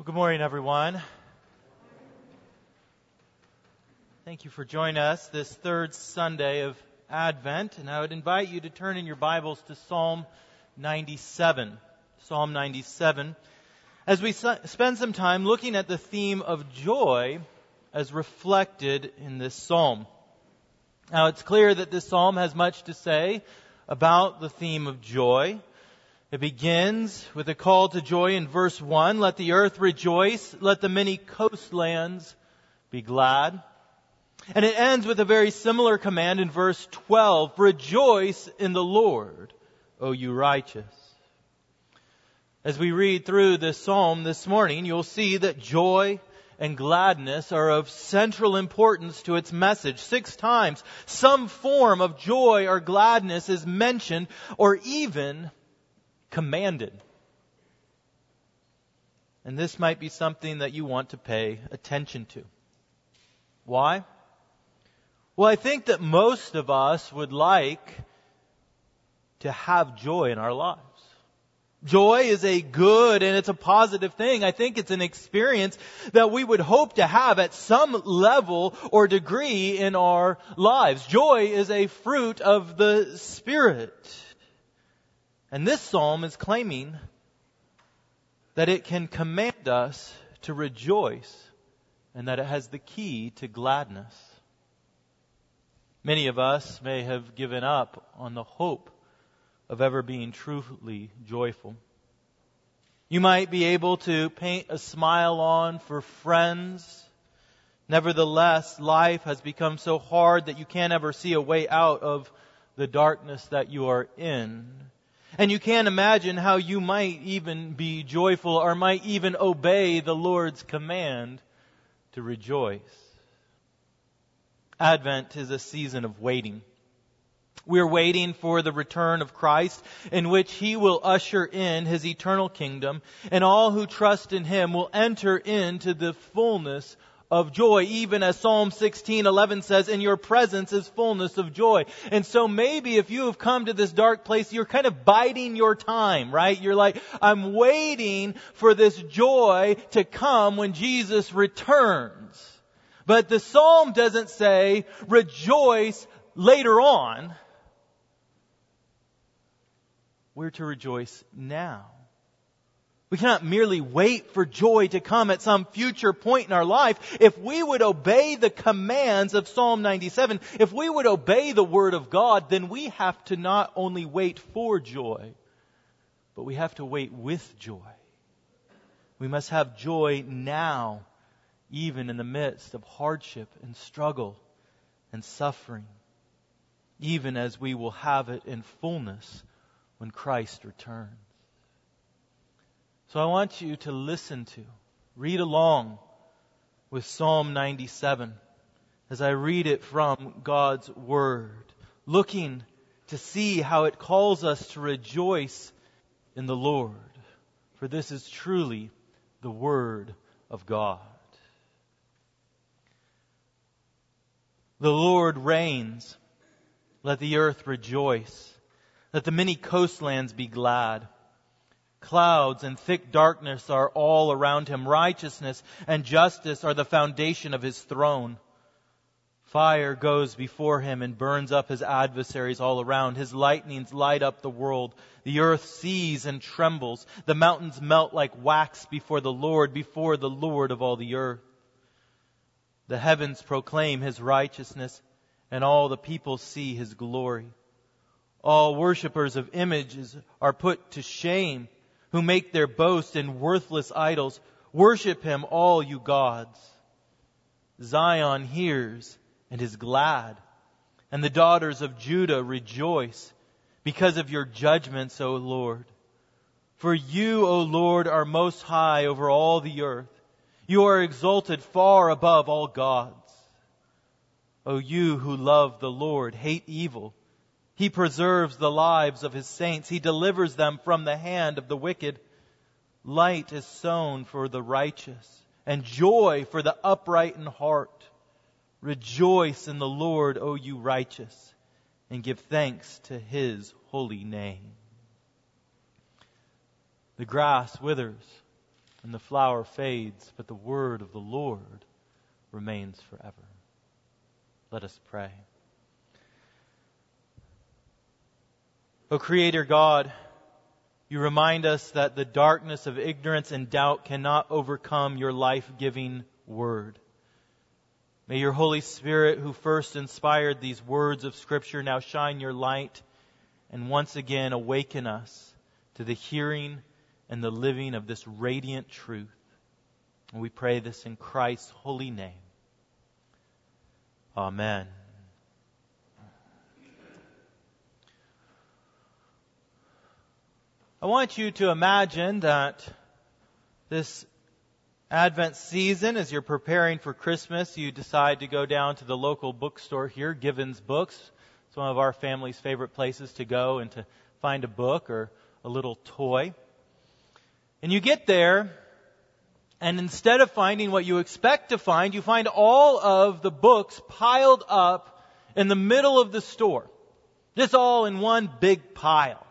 Well, good morning, everyone. Thank you for joining us this third Sunday of Advent, and I would invite you to turn in your Bibles to Psalm 97. Psalm 97. As we spend some time looking at the theme of joy as reflected in this psalm. Now, it's clear that this psalm has much to say about the theme of joy. It begins with a call to joy in verse 1. Let the earth rejoice. Let the many coastlands be glad. And it ends with a very similar command in verse 12. Rejoice in the Lord, O you righteous. As we read through this psalm this morning, you'll see that joy and gladness are of central importance to its message. Six times, some form of joy or gladness is mentioned or even commanded. And this might be something that you want to pay attention to. Why? Well, I think that most of us would like to have joy in our lives. Joy is a good and it's a positive thing. I think it's an experience that we would hope to have at some level or degree in our lives. Joy is a fruit of the Spirit. And this psalm is claiming that it can command us to rejoice and that it has the key to gladness. Many of us may have given up on the hope of ever being truly joyful. You might be able to paint a smile on for friends. Nevertheless, life has become so hard that you can't ever see a way out of the darkness that you are in. And you can't imagine how you might even be joyful or might even obey the Lord's command to rejoice. Advent is a season of waiting. We're waiting for the return of Christ in which He will usher in His eternal kingdom and all who trust in Him will enter into the fullness of joy, even as Psalm 16:11 says, "In your presence is fullness of joy." And so maybe if you have come to this dark place, you're kind of biding your time, right? You're like, "I'm waiting for this joy to come when Jesus returns." But the psalm doesn't say, "Rejoice later on." We're to rejoice now. We cannot merely wait for joy to come at some future point in our life. If we would obey the commands of Psalm 97, if we would obey the Word of God, then we have to not only wait for joy, but we have to wait with joy. We must have joy now, even in the midst of hardship and struggle and suffering, even as we will have it in fullness when Christ returns. So I want you to listen to, read along with Psalm 97 as I read it from God's Word, looking to see how it calls us to rejoice in the Lord. For this is truly the Word of God. The Lord reigns. Let the earth rejoice. Let the many coastlands be glad. Clouds and thick darkness are all around him. Righteousness and justice are the foundation of his throne. Fire goes before him and burns up his adversaries all around. His lightnings light up the world. The earth sees and trembles. The mountains melt like wax before the Lord, before the Lord of all the earth. The heavens proclaim his righteousness, and all the people see his glory. All worshippers of images are put to shame who make their boast in worthless idols. Worship him, all you gods. Zion hears and is glad, and the daughters of Judah rejoice because of your judgments, O Lord. For you, O Lord, are most high over all the earth. You are exalted far above all gods. O you who love the Lord, hate evil he preserves the lives of his saints. He delivers them from the hand of the wicked. Light is sown for the righteous and joy for the upright in heart. Rejoice in the Lord, O you righteous, and give thanks to his holy name. The grass withers and the flower fades, but the word of the Lord remains forever. Let us pray. O Creator God, you remind us that the darkness of ignorance and doubt cannot overcome your life giving word. May your Holy Spirit, who first inspired these words of Scripture, now shine your light and once again awaken us to the hearing and the living of this radiant truth. And we pray this in Christ's holy name. Amen. I want you to imagine that this Advent season, as you're preparing for Christmas, you decide to go down to the local bookstore here, Givens Books. It's one of our family's favorite places to go and to find a book or a little toy. And you get there, and instead of finding what you expect to find, you find all of the books piled up in the middle of the store. Just all in one big pile.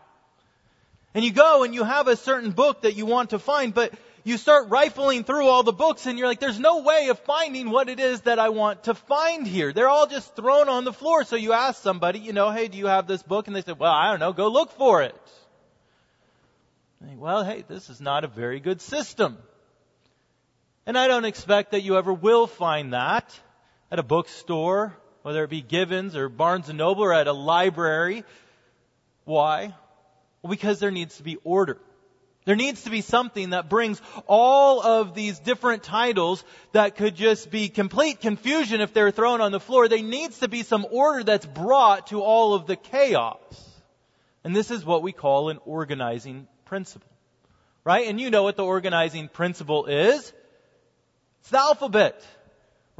And you go and you have a certain book that you want to find, but you start rifling through all the books and you're like, there's no way of finding what it is that I want to find here. They're all just thrown on the floor. So you ask somebody, you know, hey, do you have this book? And they say, well, I don't know, go look for it. well, hey, this is not a very good system. And I don't expect that you ever will find that at a bookstore, whether it be Givens or Barnes and Noble or at a library. Why? Well, because there needs to be order. There needs to be something that brings all of these different titles that could just be complete confusion if they're thrown on the floor. There needs to be some order that's brought to all of the chaos. And this is what we call an organizing principle. Right? And you know what the organizing principle is. It's the alphabet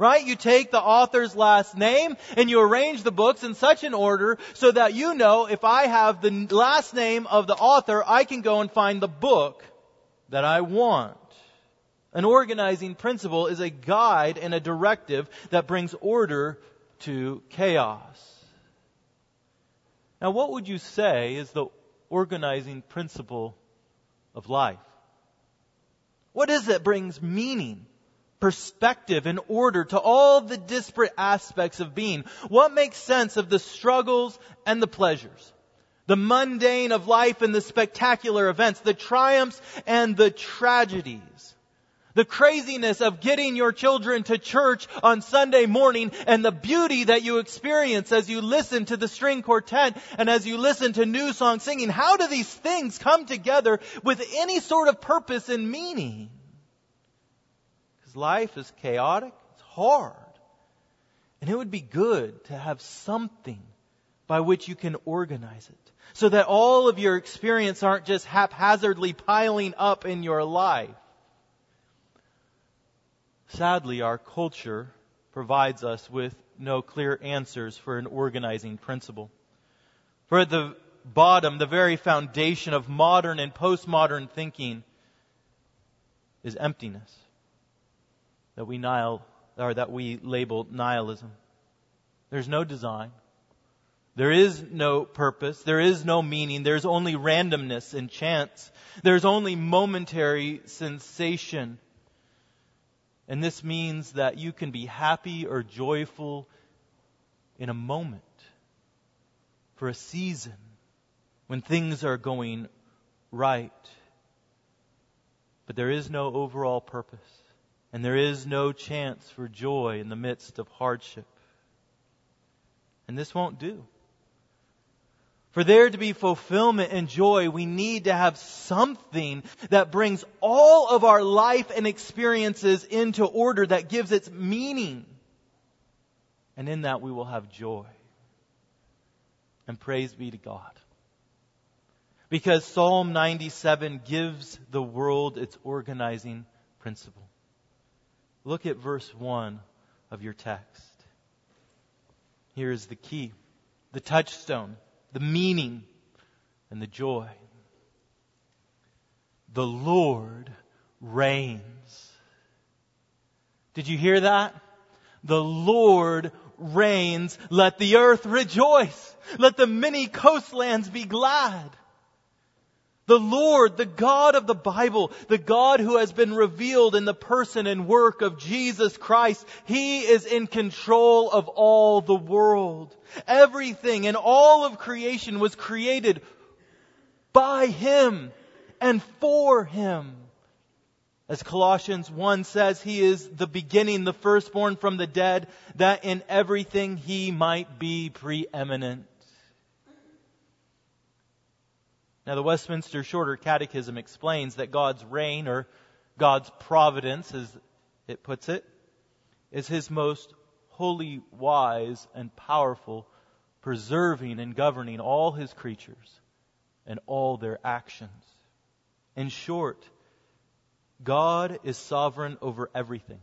right? You take the author's last name and you arrange the books in such an order so that you know if I have the last name of the author, I can go and find the book that I want. An organizing principle is a guide and a directive that brings order to chaos. Now, what would you say is the organizing principle of life? What is it that brings meaning perspective and order to all the disparate aspects of being. What makes sense of the struggles and the pleasures? The mundane of life and the spectacular events, the triumphs and the tragedies. The craziness of getting your children to church on Sunday morning and the beauty that you experience as you listen to the string quartet and as you listen to new song singing. How do these things come together with any sort of purpose and meaning? Because life is chaotic, it's hard. And it would be good to have something by which you can organize it. So that all of your experience aren't just haphazardly piling up in your life. Sadly, our culture provides us with no clear answers for an organizing principle. For at the bottom, the very foundation of modern and postmodern thinking is emptiness that we nihil, or that we label nihilism. There's no design. There is no purpose. There is no meaning. There's only randomness and chance. There's only momentary sensation. And this means that you can be happy or joyful in a moment, for a season, when things are going right. But there is no overall purpose. And there is no chance for joy in the midst of hardship. And this won't do. For there to be fulfillment and joy, we need to have something that brings all of our life and experiences into order that gives its meaning. And in that we will have joy. And praise be to God. Because Psalm 97 gives the world its organizing principle. Look at verse 1 of your text. Here is the key, the touchstone, the meaning, and the joy. The Lord reigns. Did you hear that? The Lord reigns. Let the earth rejoice. Let the many coastlands be glad. The Lord, the God of the Bible, the God who has been revealed in the person and work of Jesus Christ, He is in control of all the world. Everything and all of creation was created by Him and for Him. As Colossians 1 says, He is the beginning, the firstborn from the dead, that in everything He might be preeminent. Now, the Westminster Shorter Catechism explains that God's reign, or God's providence, as it puts it, is His most holy, wise, and powerful, preserving and governing all His creatures and all their actions. In short, God is sovereign over everything.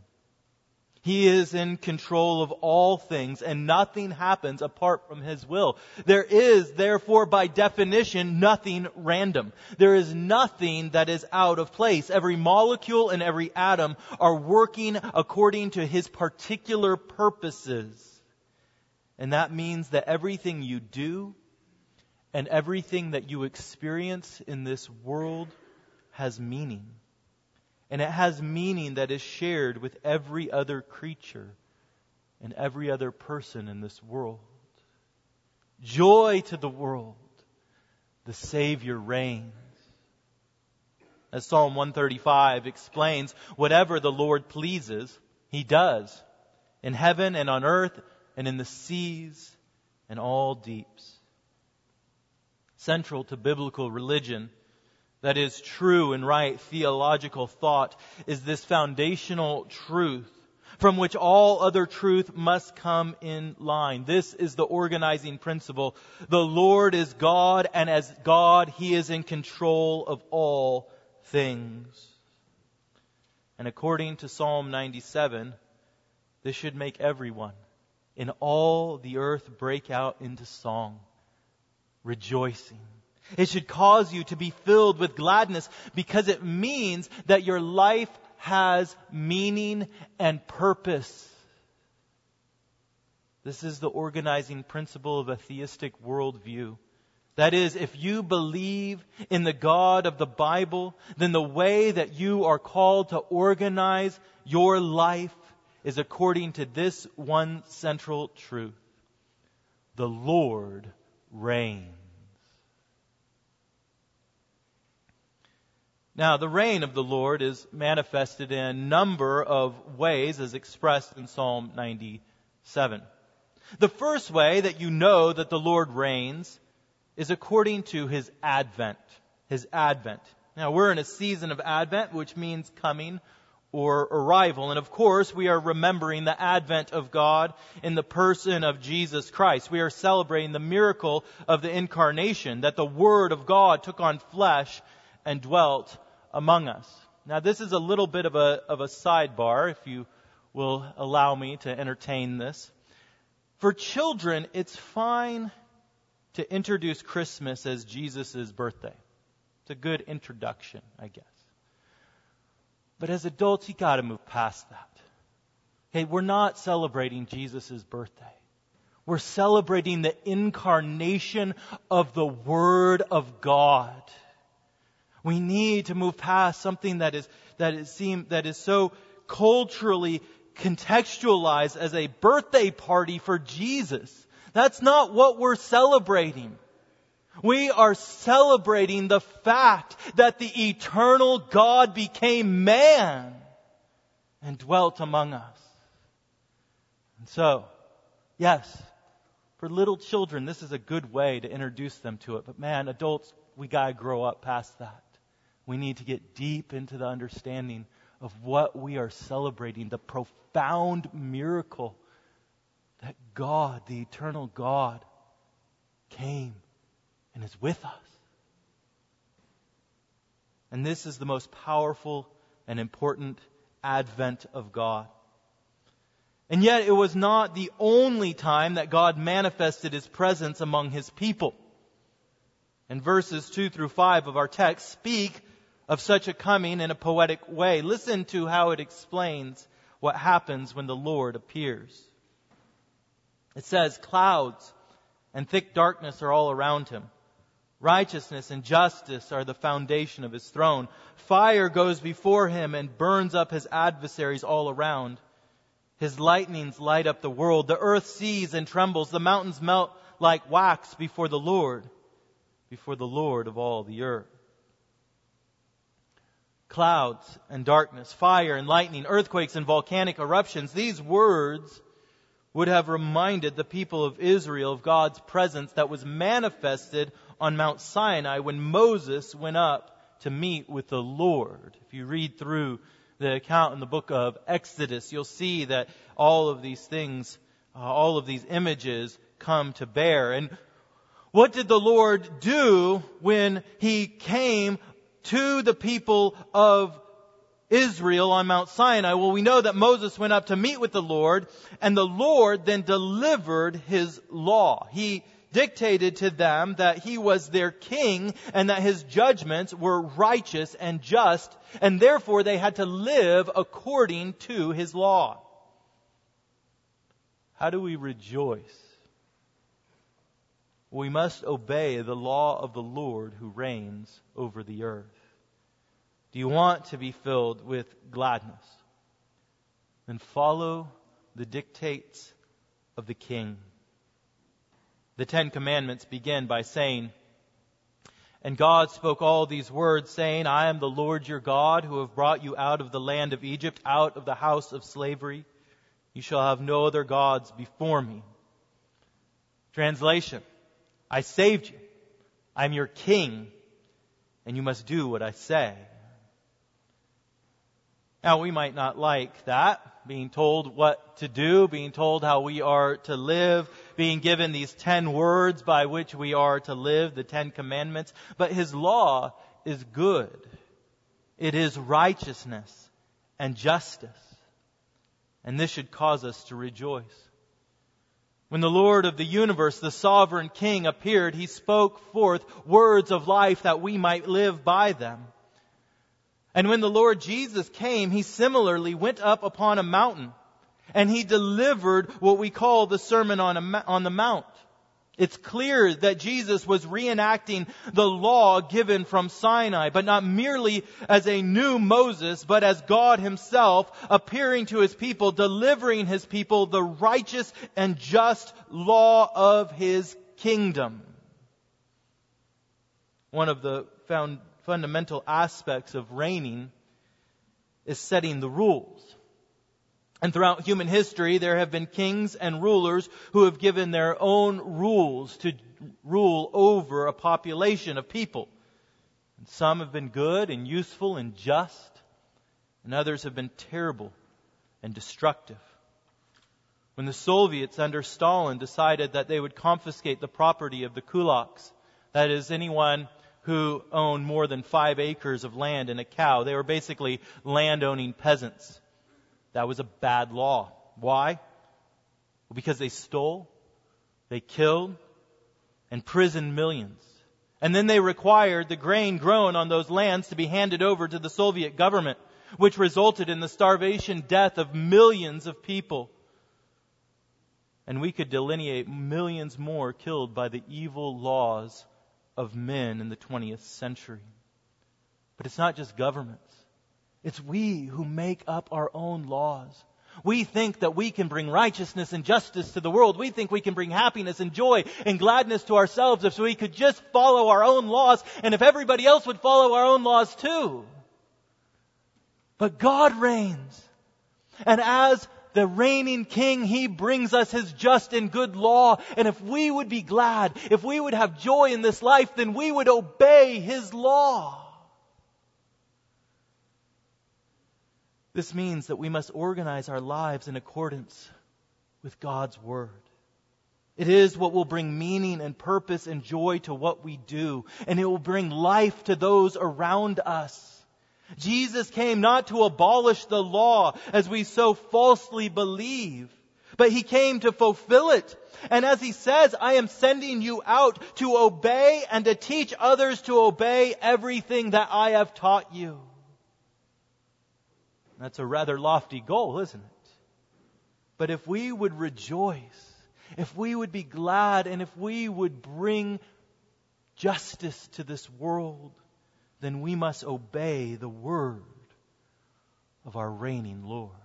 He is in control of all things and nothing happens apart from His will. There is, therefore, by definition, nothing random. There is nothing that is out of place. Every molecule and every atom are working according to His particular purposes. And that means that everything you do and everything that you experience in this world has meaning. And it has meaning that is shared with every other creature and every other person in this world. Joy to the world. The Savior reigns. As Psalm 135 explains, whatever the Lord pleases, He does. In heaven and on earth and in the seas and all deeps. Central to biblical religion that is true and right theological thought is this foundational truth from which all other truth must come in line. This is the organizing principle. The Lord is God and as God, He is in control of all things. And according to Psalm 97, this should make everyone in all the earth break out into song, rejoicing it should cause you to be filled with gladness because it means that your life has meaning and purpose. This is the organizing principle of a theistic worldview. That is, if you believe in the God of the Bible, then the way that you are called to organize your life is according to this one central truth. The Lord reigns. Now, the reign of the Lord is manifested in a number of ways as expressed in Psalm 97. The first way that you know that the Lord reigns is according to his advent. His advent. Now, we're in a season of advent, which means coming or arrival. And of course, we are remembering the advent of God in the person of Jesus Christ. We are celebrating the miracle of the incarnation, that the Word of God took on flesh and dwelt among us. Now, this is a little bit of a, of a sidebar, if you will allow me to entertain this. For children, it's fine to introduce Christmas as Jesus' birthday. It's a good introduction, I guess. But as adults, you gotta move past that. Okay, we're not celebrating Jesus' birthday. We're celebrating the incarnation of the Word of God. We need to move past something that is, that is seem, that is so culturally contextualized as a birthday party for Jesus. That's not what we're celebrating. We are celebrating the fact that the eternal God became man and dwelt among us. And so, yes, for little children, this is a good way to introduce them to it. But man, adults, we gotta grow up past that. We need to get deep into the understanding of what we are celebrating, the profound miracle that God, the eternal God, came and is with us. And this is the most powerful and important advent of God. And yet it was not the only time that God manifested his presence among his people. And verses 2 through 5 of our text speak of such a coming in a poetic way. Listen to how it explains what happens when the Lord appears. It says, Clouds and thick darkness are all around him. Righteousness and justice are the foundation of his throne. Fire goes before him and burns up his adversaries all around. His lightnings light up the world. The earth sees and trembles. The mountains melt like wax before the Lord, before the Lord of all the earth. Clouds and darkness, fire and lightning, earthquakes and volcanic eruptions. These words would have reminded the people of Israel of God's presence that was manifested on Mount Sinai when Moses went up to meet with the Lord. If you read through the account in the book of Exodus, you'll see that all of these things, uh, all of these images come to bear. And what did the Lord do when He came to the people of Israel on Mount Sinai? Well, we know that Moses went up to meet with the Lord, and the Lord then delivered His law. He dictated to them that he was their king and that his judgments were righteous and just, and therefore they had to live according to his law. How do we rejoice? We must obey the law of the Lord who reigns over the earth. Do you want to be filled with gladness? Then follow the dictates of the king. The Ten Commandments begin by saying, And God spoke all these words, saying, I am the Lord your God, who have brought you out of the land of Egypt, out of the house of slavery. You shall have no other gods before me. Translation I saved you. I'm your king, and you must do what I say. Now, we might not like that, being told what to do, being told how we are to live, being given these ten words by which we are to live, the Ten Commandments. But His law is good. It is righteousness and justice. And this should cause us to rejoice. When the Lord of the universe, the sovereign King, appeared, He spoke forth words of life that we might live by them. And when the Lord Jesus came, He similarly went up upon a mountain and he delivered what we call the Sermon on, a, on the Mount. It's clear that Jesus was reenacting the law given from Sinai, but not merely as a new Moses, but as God himself appearing to his people, delivering his people the righteous and just law of his kingdom. One of the found fundamental aspects of reigning is setting the rules. And throughout human history, there have been kings and rulers who have given their own rules to rule over a population of people. And some have been good and useful and just, and others have been terrible and destructive. When the Soviets under Stalin decided that they would confiscate the property of the kulaks, that is, anyone who owned more than five acres of land and a cow, they were basically landowning peasants. That was a bad law. Why? Well, because they stole, they killed, and prisoned millions. And then they required the grain grown on those lands to be handed over to the Soviet government, which resulted in the starvation death of millions of people. And we could delineate millions more killed by the evil laws of men in the 20th century. But it's not just governments. It's we who make up our own laws. We think that we can bring righteousness and justice to the world. We think we can bring happiness and joy and gladness to ourselves if we could just follow our own laws and if everybody else would follow our own laws too. But God reigns. And as the reigning king, he brings us his just and good law. And if we would be glad, if we would have joy in this life, then we would obey his law. This means that we must organize our lives in accordance with God's Word. It is what will bring meaning and purpose and joy to what we do, and it will bring life to those around us. Jesus came not to abolish the law as we so falsely believe, but he came to fulfill it. And as he says, I am sending you out to obey and to teach others to obey everything that I have taught you. That's a rather lofty goal, isn't it? But if we would rejoice, if we would be glad, and if we would bring justice to this world, then we must obey the word of our reigning Lord.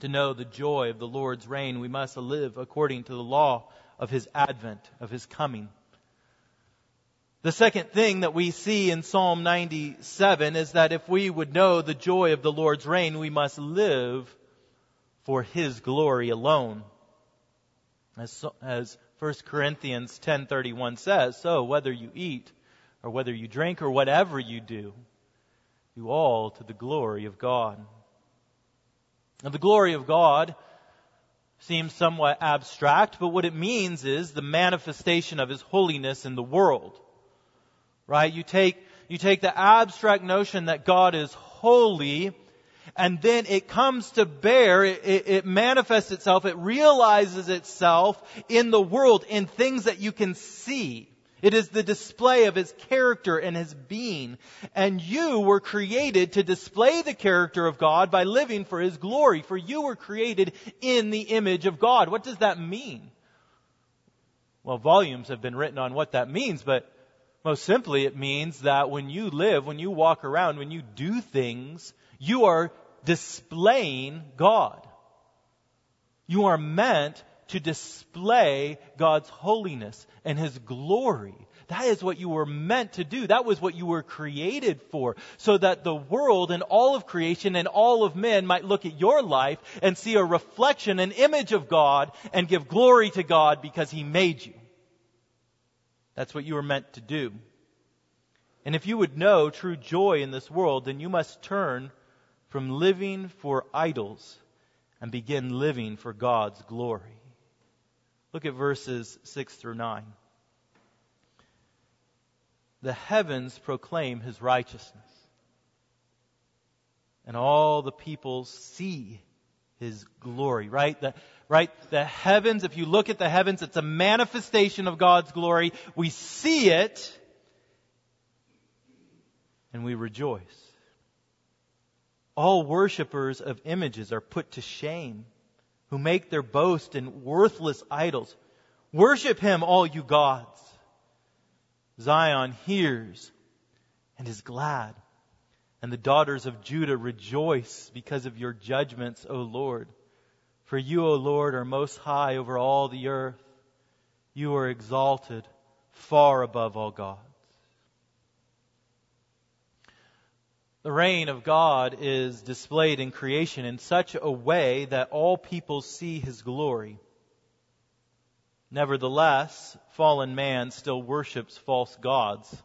To know the joy of the Lord's reign, we must live according to the law of his advent, of his coming. The second thing that we see in Psalm 97 is that if we would know the joy of the Lord's reign, we must live for His glory alone. As, as 1 Corinthians 10:31 says, so whether you eat or whether you drink or whatever you do, do all to the glory of God. Now the glory of God seems somewhat abstract, but what it means is the manifestation of His holiness in the world. Right? You take, you take the abstract notion that God is holy, and then it comes to bear, it, it, it, manifests itself, it realizes itself in the world, in things that you can see. It is the display of His character and His being. And you were created to display the character of God by living for His glory, for you were created in the image of God. What does that mean? Well, volumes have been written on what that means, but most simply, it means that when you live, when you walk around, when you do things, you are displaying God. You are meant to display God's holiness and His glory. That is what you were meant to do. That was what you were created for. So that the world and all of creation and all of men might look at your life and see a reflection, an image of God and give glory to God because He made you. That's what you were meant to do. And if you would know true joy in this world, then you must turn from living for idols and begin living for God's glory. Look at verses 6 through 9. The heavens proclaim his righteousness, and all the peoples see his glory, right? The, right? The heavens, if you look at the heavens, it's a manifestation of God's glory. We see it and we rejoice. All worshippers of images are put to shame, who make their boast in worthless idols. Worship him, all you gods. Zion hears and is glad, and the daughters of Judah rejoice because of your judgments, O Lord. For you, O Lord, are most high over all the earth. You are exalted far above all gods. The reign of God is displayed in creation in such a way that all people see his glory. Nevertheless, fallen man still worships false gods.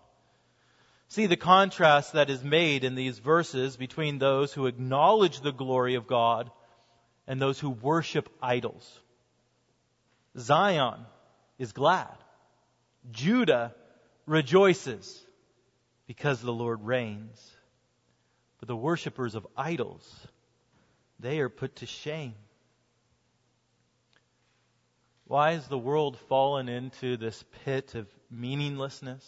See the contrast that is made in these verses between those who acknowledge the glory of God and those who worship idols. Zion is glad. Judah rejoices because the Lord reigns. But the worshippers of idols, they are put to shame. Why has the world fallen into this pit of meaninglessness?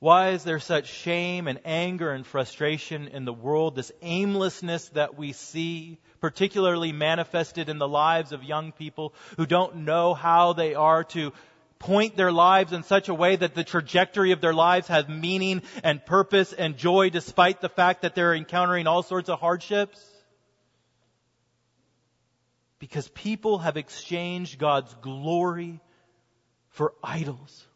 Why is there such shame and anger and frustration in the world, this aimlessness that we see, particularly manifested in the lives of young people who don't know how they are to point their lives in such a way that the trajectory of their lives has meaning and purpose and joy despite the fact that they're encountering all sorts of hardships? Because people have exchanged God's glory for idols.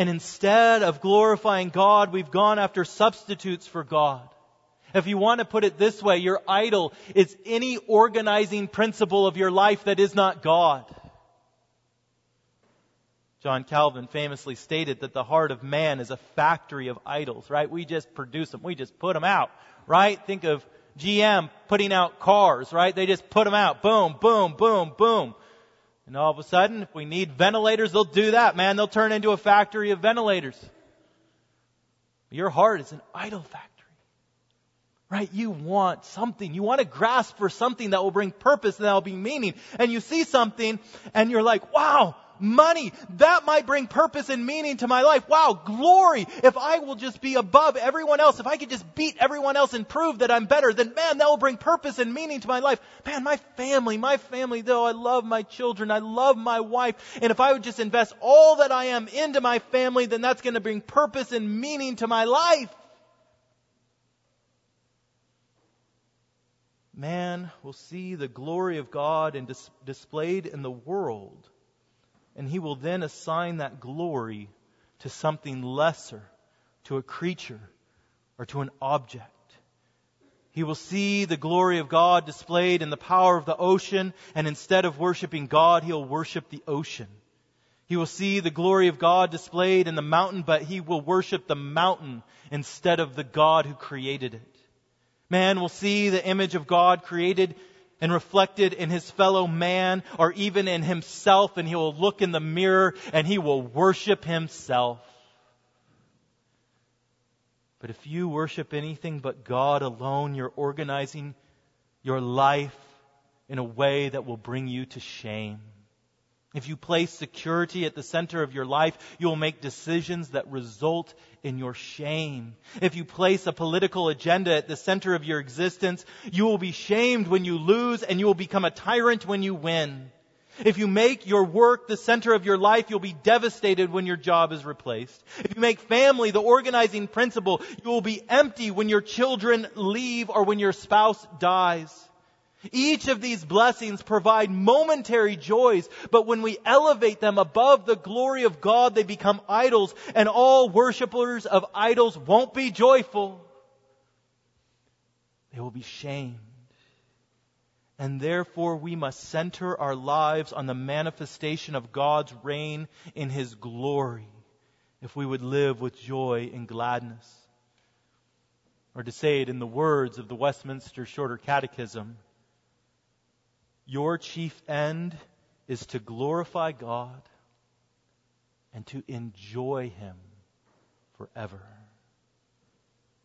And instead of glorifying God, we've gone after substitutes for God. If you want to put it this way, your idol is any organizing principle of your life that is not God. John Calvin famously stated that the heart of man is a factory of idols, right? We just produce them. We just put them out, right? Think of GM putting out cars, right? They just put them out. Boom, boom, boom, boom. And all of a sudden, if we need ventilators, they'll do that, man. They'll turn into a factory of ventilators. Your heart is an idol factory. Right? You want something. You want to grasp for something that will bring purpose and that will be meaning. And you see something and you're like, wow, money. That might bring purpose and meaning to my life. Wow, glory. If I will just be above everyone else, if I could just beat everyone else and prove that I'm better, then man, that will bring purpose and meaning to my life. Man, my family, my family, though I love my children, I love my wife, and if I would just invest all that I am into my family, then that's going to bring purpose and meaning to my life. man will see the glory of God and dis- displayed in the world, and he will then assign that glory to something lesser, to a creature, or to an object. He will see the glory of God displayed in the power of the ocean, and instead of worshiping God, he'll worship the ocean. He will see the glory of God displayed in the mountain, but he will worship the mountain instead of the God who created it. Man will see the image of God created and reflected in his fellow man or even in himself and he will look in the mirror and he will worship himself. But if you worship anything but God alone, you're organizing your life in a way that will bring you to shame. If you place security at the center of your life, you will make decisions that result in your shame. If you place a political agenda at the center of your existence, you will be shamed when you lose and you will become a tyrant when you win. If you make your work the center of your life, you'll be devastated when your job is replaced. If you make family the organizing principle, you will be empty when your children leave or when your spouse dies. Each of these blessings provide momentary joys, but when we elevate them above the glory of God, they become idols, and all worshippers of idols won't be joyful. They will be shamed. And therefore, we must center our lives on the manifestation of God's reign in His glory if we would live with joy and gladness. Or to say it in the words of the Westminster Shorter Catechism, your chief end is to glorify God and to enjoy Him forever.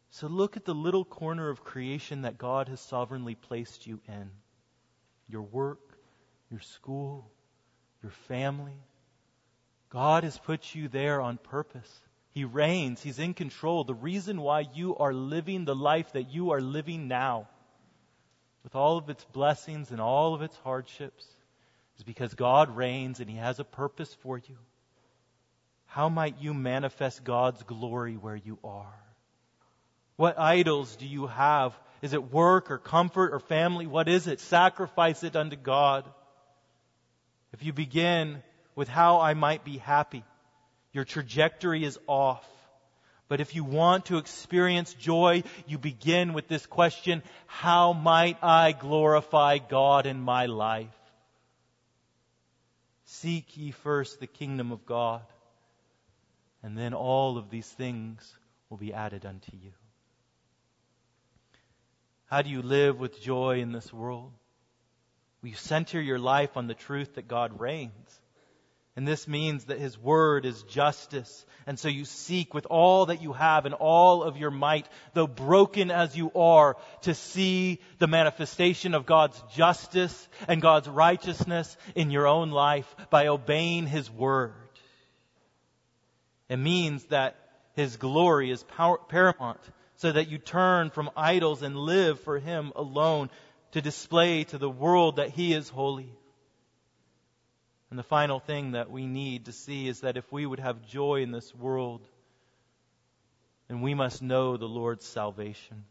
So look at the little corner of creation that God has sovereignly placed you in your work, your school, your family. God has put you there on purpose. He reigns. He's in control. The reason why you are living the life that you are living now with all of its blessings and all of its hardships is because God reigns and He has a purpose for you. How might you manifest God's glory where you are? What idols do you have? Is it work or comfort or family? What is it? Sacrifice it unto God. If you begin with how I might be happy, your trajectory is off. But if you want to experience joy, you begin with this question, how might I glorify God in my life? Seek ye first the kingdom of God, and then all of these things will be added unto you. How do you live with joy in this world? Will you center your life on the truth that God reigns? And this means that His Word is justice. And so you seek with all that you have and all of your might, though broken as you are, to see the manifestation of God's justice and God's righteousness in your own life by obeying His Word. It means that His glory is paramount so that you turn from idols and live for Him alone to display to the world that He is holy. And the final thing that we need to see is that if we would have joy in this world, then we must know the Lord's salvation.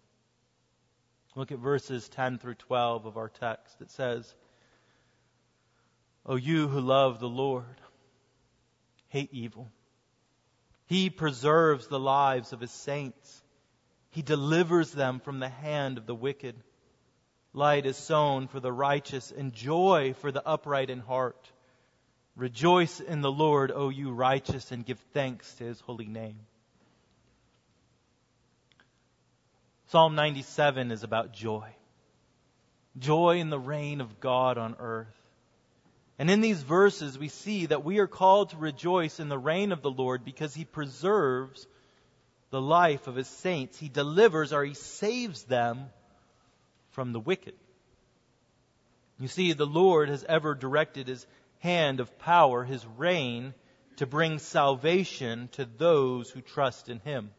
Look at verses 10 through 12 of our text. It says, O you who love the Lord, hate evil. He preserves the lives of his saints. He delivers them from the hand of the wicked. Light is sown for the righteous and joy for the upright in heart. Rejoice in the Lord, O you righteous, and give thanks to his holy name. Psalm 97 is about joy. Joy in the reign of God on earth. And in these verses, we see that we are called to rejoice in the reign of the Lord because he preserves the life of his saints. He delivers or he saves them from the wicked. You see, the Lord has ever directed his hand of power, his reign, to bring salvation to those who trust in him.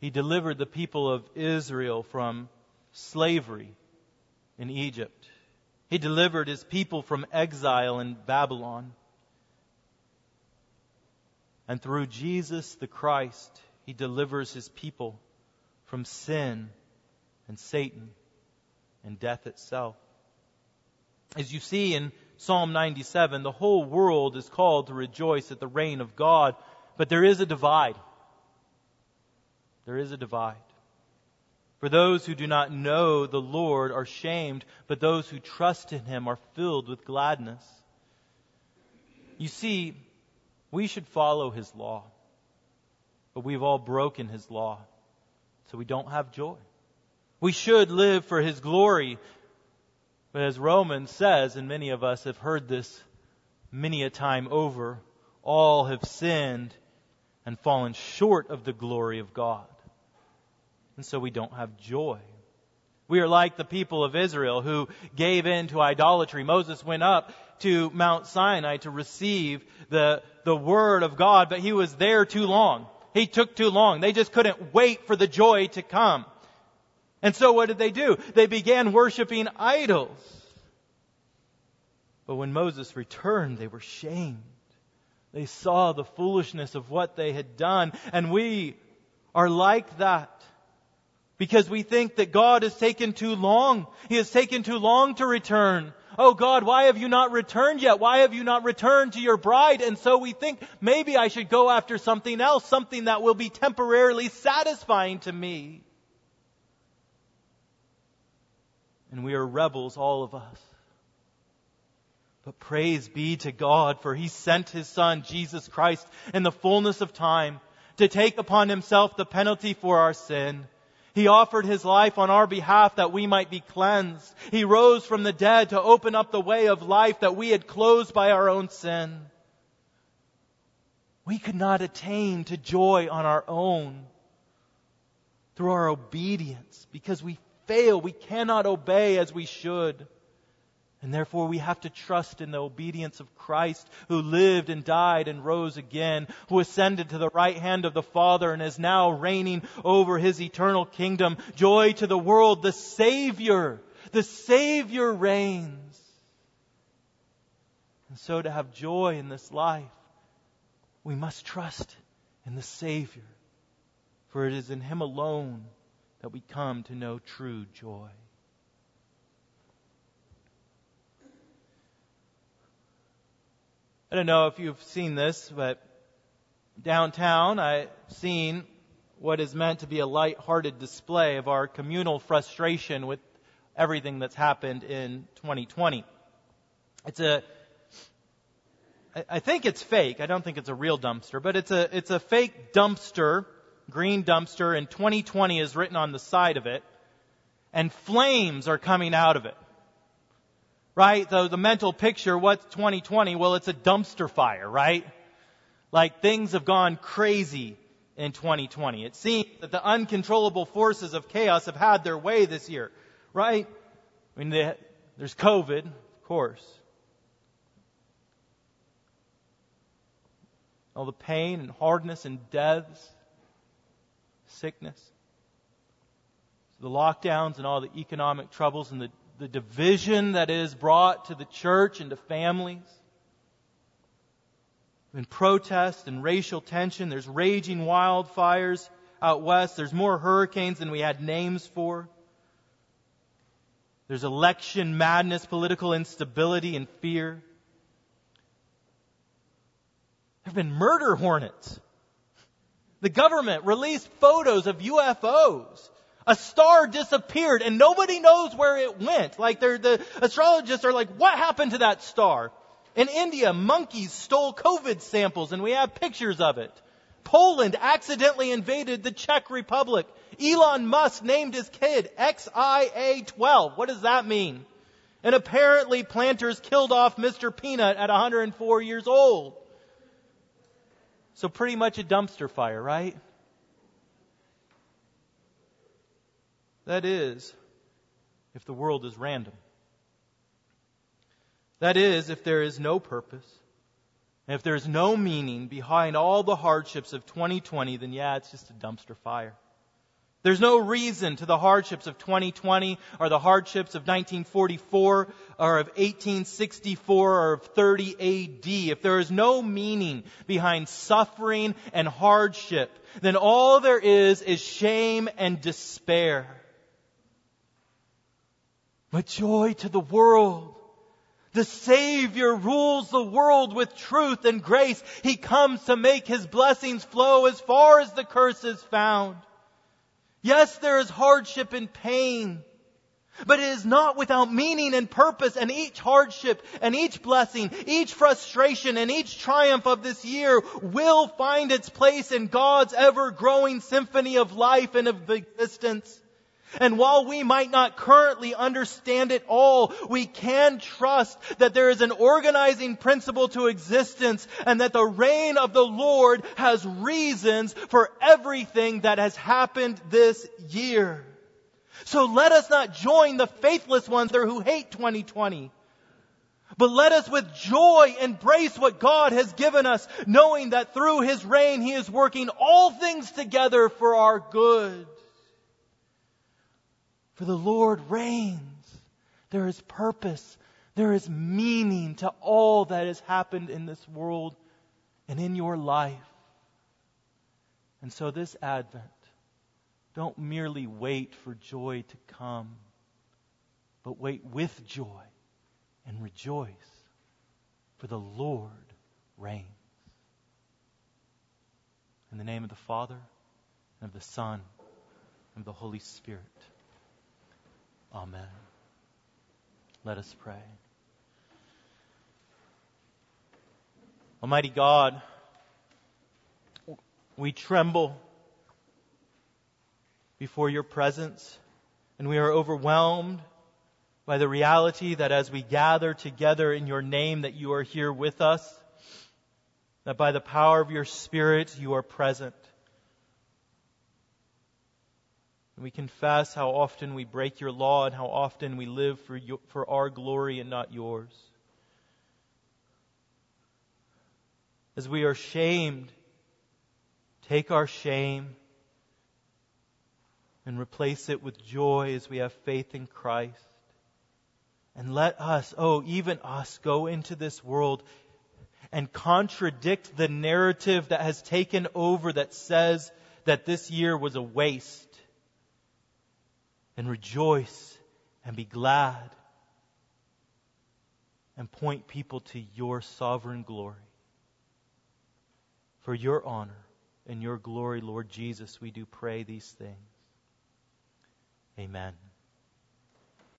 He delivered the people of Israel from slavery in Egypt. He delivered his people from exile in Babylon. And through Jesus the Christ, he delivers his people from sin and Satan and death itself. As you see in Psalm 97, the whole world is called to rejoice at the reign of God, but there is a divide. There is a divide. For those who do not know the Lord are shamed, but those who trust in him are filled with gladness. You see, we should follow his law, but we've all broken his law, so we don't have joy. We should live for his glory, but as Romans says, and many of us have heard this many a time over, all have sinned and fallen short of the glory of God and so we don't have joy. We are like the people of Israel who gave in to idolatry. Moses went up to Mount Sinai to receive the, the word of God, but he was there too long. He took too long. They just couldn't wait for the joy to come. And so what did they do? They began worshiping idols. But when Moses returned, they were shamed. They saw the foolishness of what they had done. And we are like that because we think that God has taken too long. He has taken too long to return. Oh God, why have you not returned yet? Why have you not returned to your bride? And so we think maybe I should go after something else, something that will be temporarily satisfying to me. And we are rebels, all of us. But praise be to God, for He sent His Son, Jesus Christ, in the fullness of time to take upon Himself the penalty for our sin he offered his life on our behalf that we might be cleansed. He rose from the dead to open up the way of life that we had closed by our own sin. We could not attain to joy on our own through our obedience because we fail. We cannot obey as we should. And therefore we have to trust in the obedience of Christ who lived and died and rose again, who ascended to the right hand of the Father and is now reigning over his eternal kingdom. Joy to the world, the Savior, the Savior reigns. And so to have joy in this life, we must trust in the Savior, for it is in Him alone that we come to know true joy. I don't know if you've seen this, but downtown I've seen what is meant to be a light-hearted display of our communal frustration with everything that's happened in 2020. It's a I think it's fake. I don't think it's a real dumpster, but it's a it's a fake dumpster, green dumpster, and 2020 is written on the side of it, and flames are coming out of it right? So the mental picture, what's 2020? Well, it's a dumpster fire, right? Like things have gone crazy in 2020. It seems that the uncontrollable forces of chaos have had their way this year, right? I mean, they, there's COVID, of course. All the pain and hardness and deaths, sickness, the lockdowns and all the economic troubles and the the division that is brought to the church and to families. In protest and racial tension, there's raging wildfires out west. There's more hurricanes than we had names for. There's election madness, political instability, and fear. There have been murder hornets. The government released photos of UFOs a star disappeared and nobody knows where it went. Like the astrologists are like, what happened to that star? In India, monkeys stole COVID samples and we have pictures of it. Poland accidentally invaded the Czech Republic. Elon Musk named his kid XIA12. What does that mean? And apparently Planters killed off Mr. Peanut at 104 years old. So pretty much a dumpster fire, right? That is, if the world is random. That is, if there is no purpose, and if there is no meaning behind all the hardships of 2020, then yeah, it's just a dumpster fire. There's no reason to the hardships of 2020 or the hardships of 1944 or of 1864 or of 30 AD. If there is no meaning behind suffering and hardship, then all there is is shame and despair. But joy to the world. The Savior rules the world with truth and grace. He comes to make His blessings flow as far as the curse is found. Yes, there is hardship and pain, but it is not without meaning and purpose and each hardship and each blessing, each frustration and each triumph of this year will find its place in God's ever growing symphony of life and of existence. And while we might not currently understand it all, we can trust that there is an organizing principle to existence and that the reign of the Lord has reasons for everything that has happened this year. So let us not join the faithless ones there who hate 2020. But let us with joy embrace what God has given us, knowing that through His reign He is working all things together for our good. For the Lord reigns. There is purpose. There is meaning to all that has happened in this world and in your life. And so this Advent, don't merely wait for joy to come, but wait with joy and rejoice, for the Lord reigns. In the name of the Father, and of the Son, and of the Holy Spirit. Amen. Let us pray. Almighty God, we tremble before your presence and we are overwhelmed by the reality that as we gather together in your name that you are here with us, that by the power of your Spirit you are present. And we confess how often we break your law and how often we live for, your, for our glory and not yours. As we are shamed, take our shame and replace it with joy as we have faith in Christ. And let us, oh, even us, go into this world and contradict the narrative that has taken over that says that this year was a waste and rejoice and be glad and point people to your sovereign glory. For your honor and your glory, Lord Jesus, we do pray these things. Amen.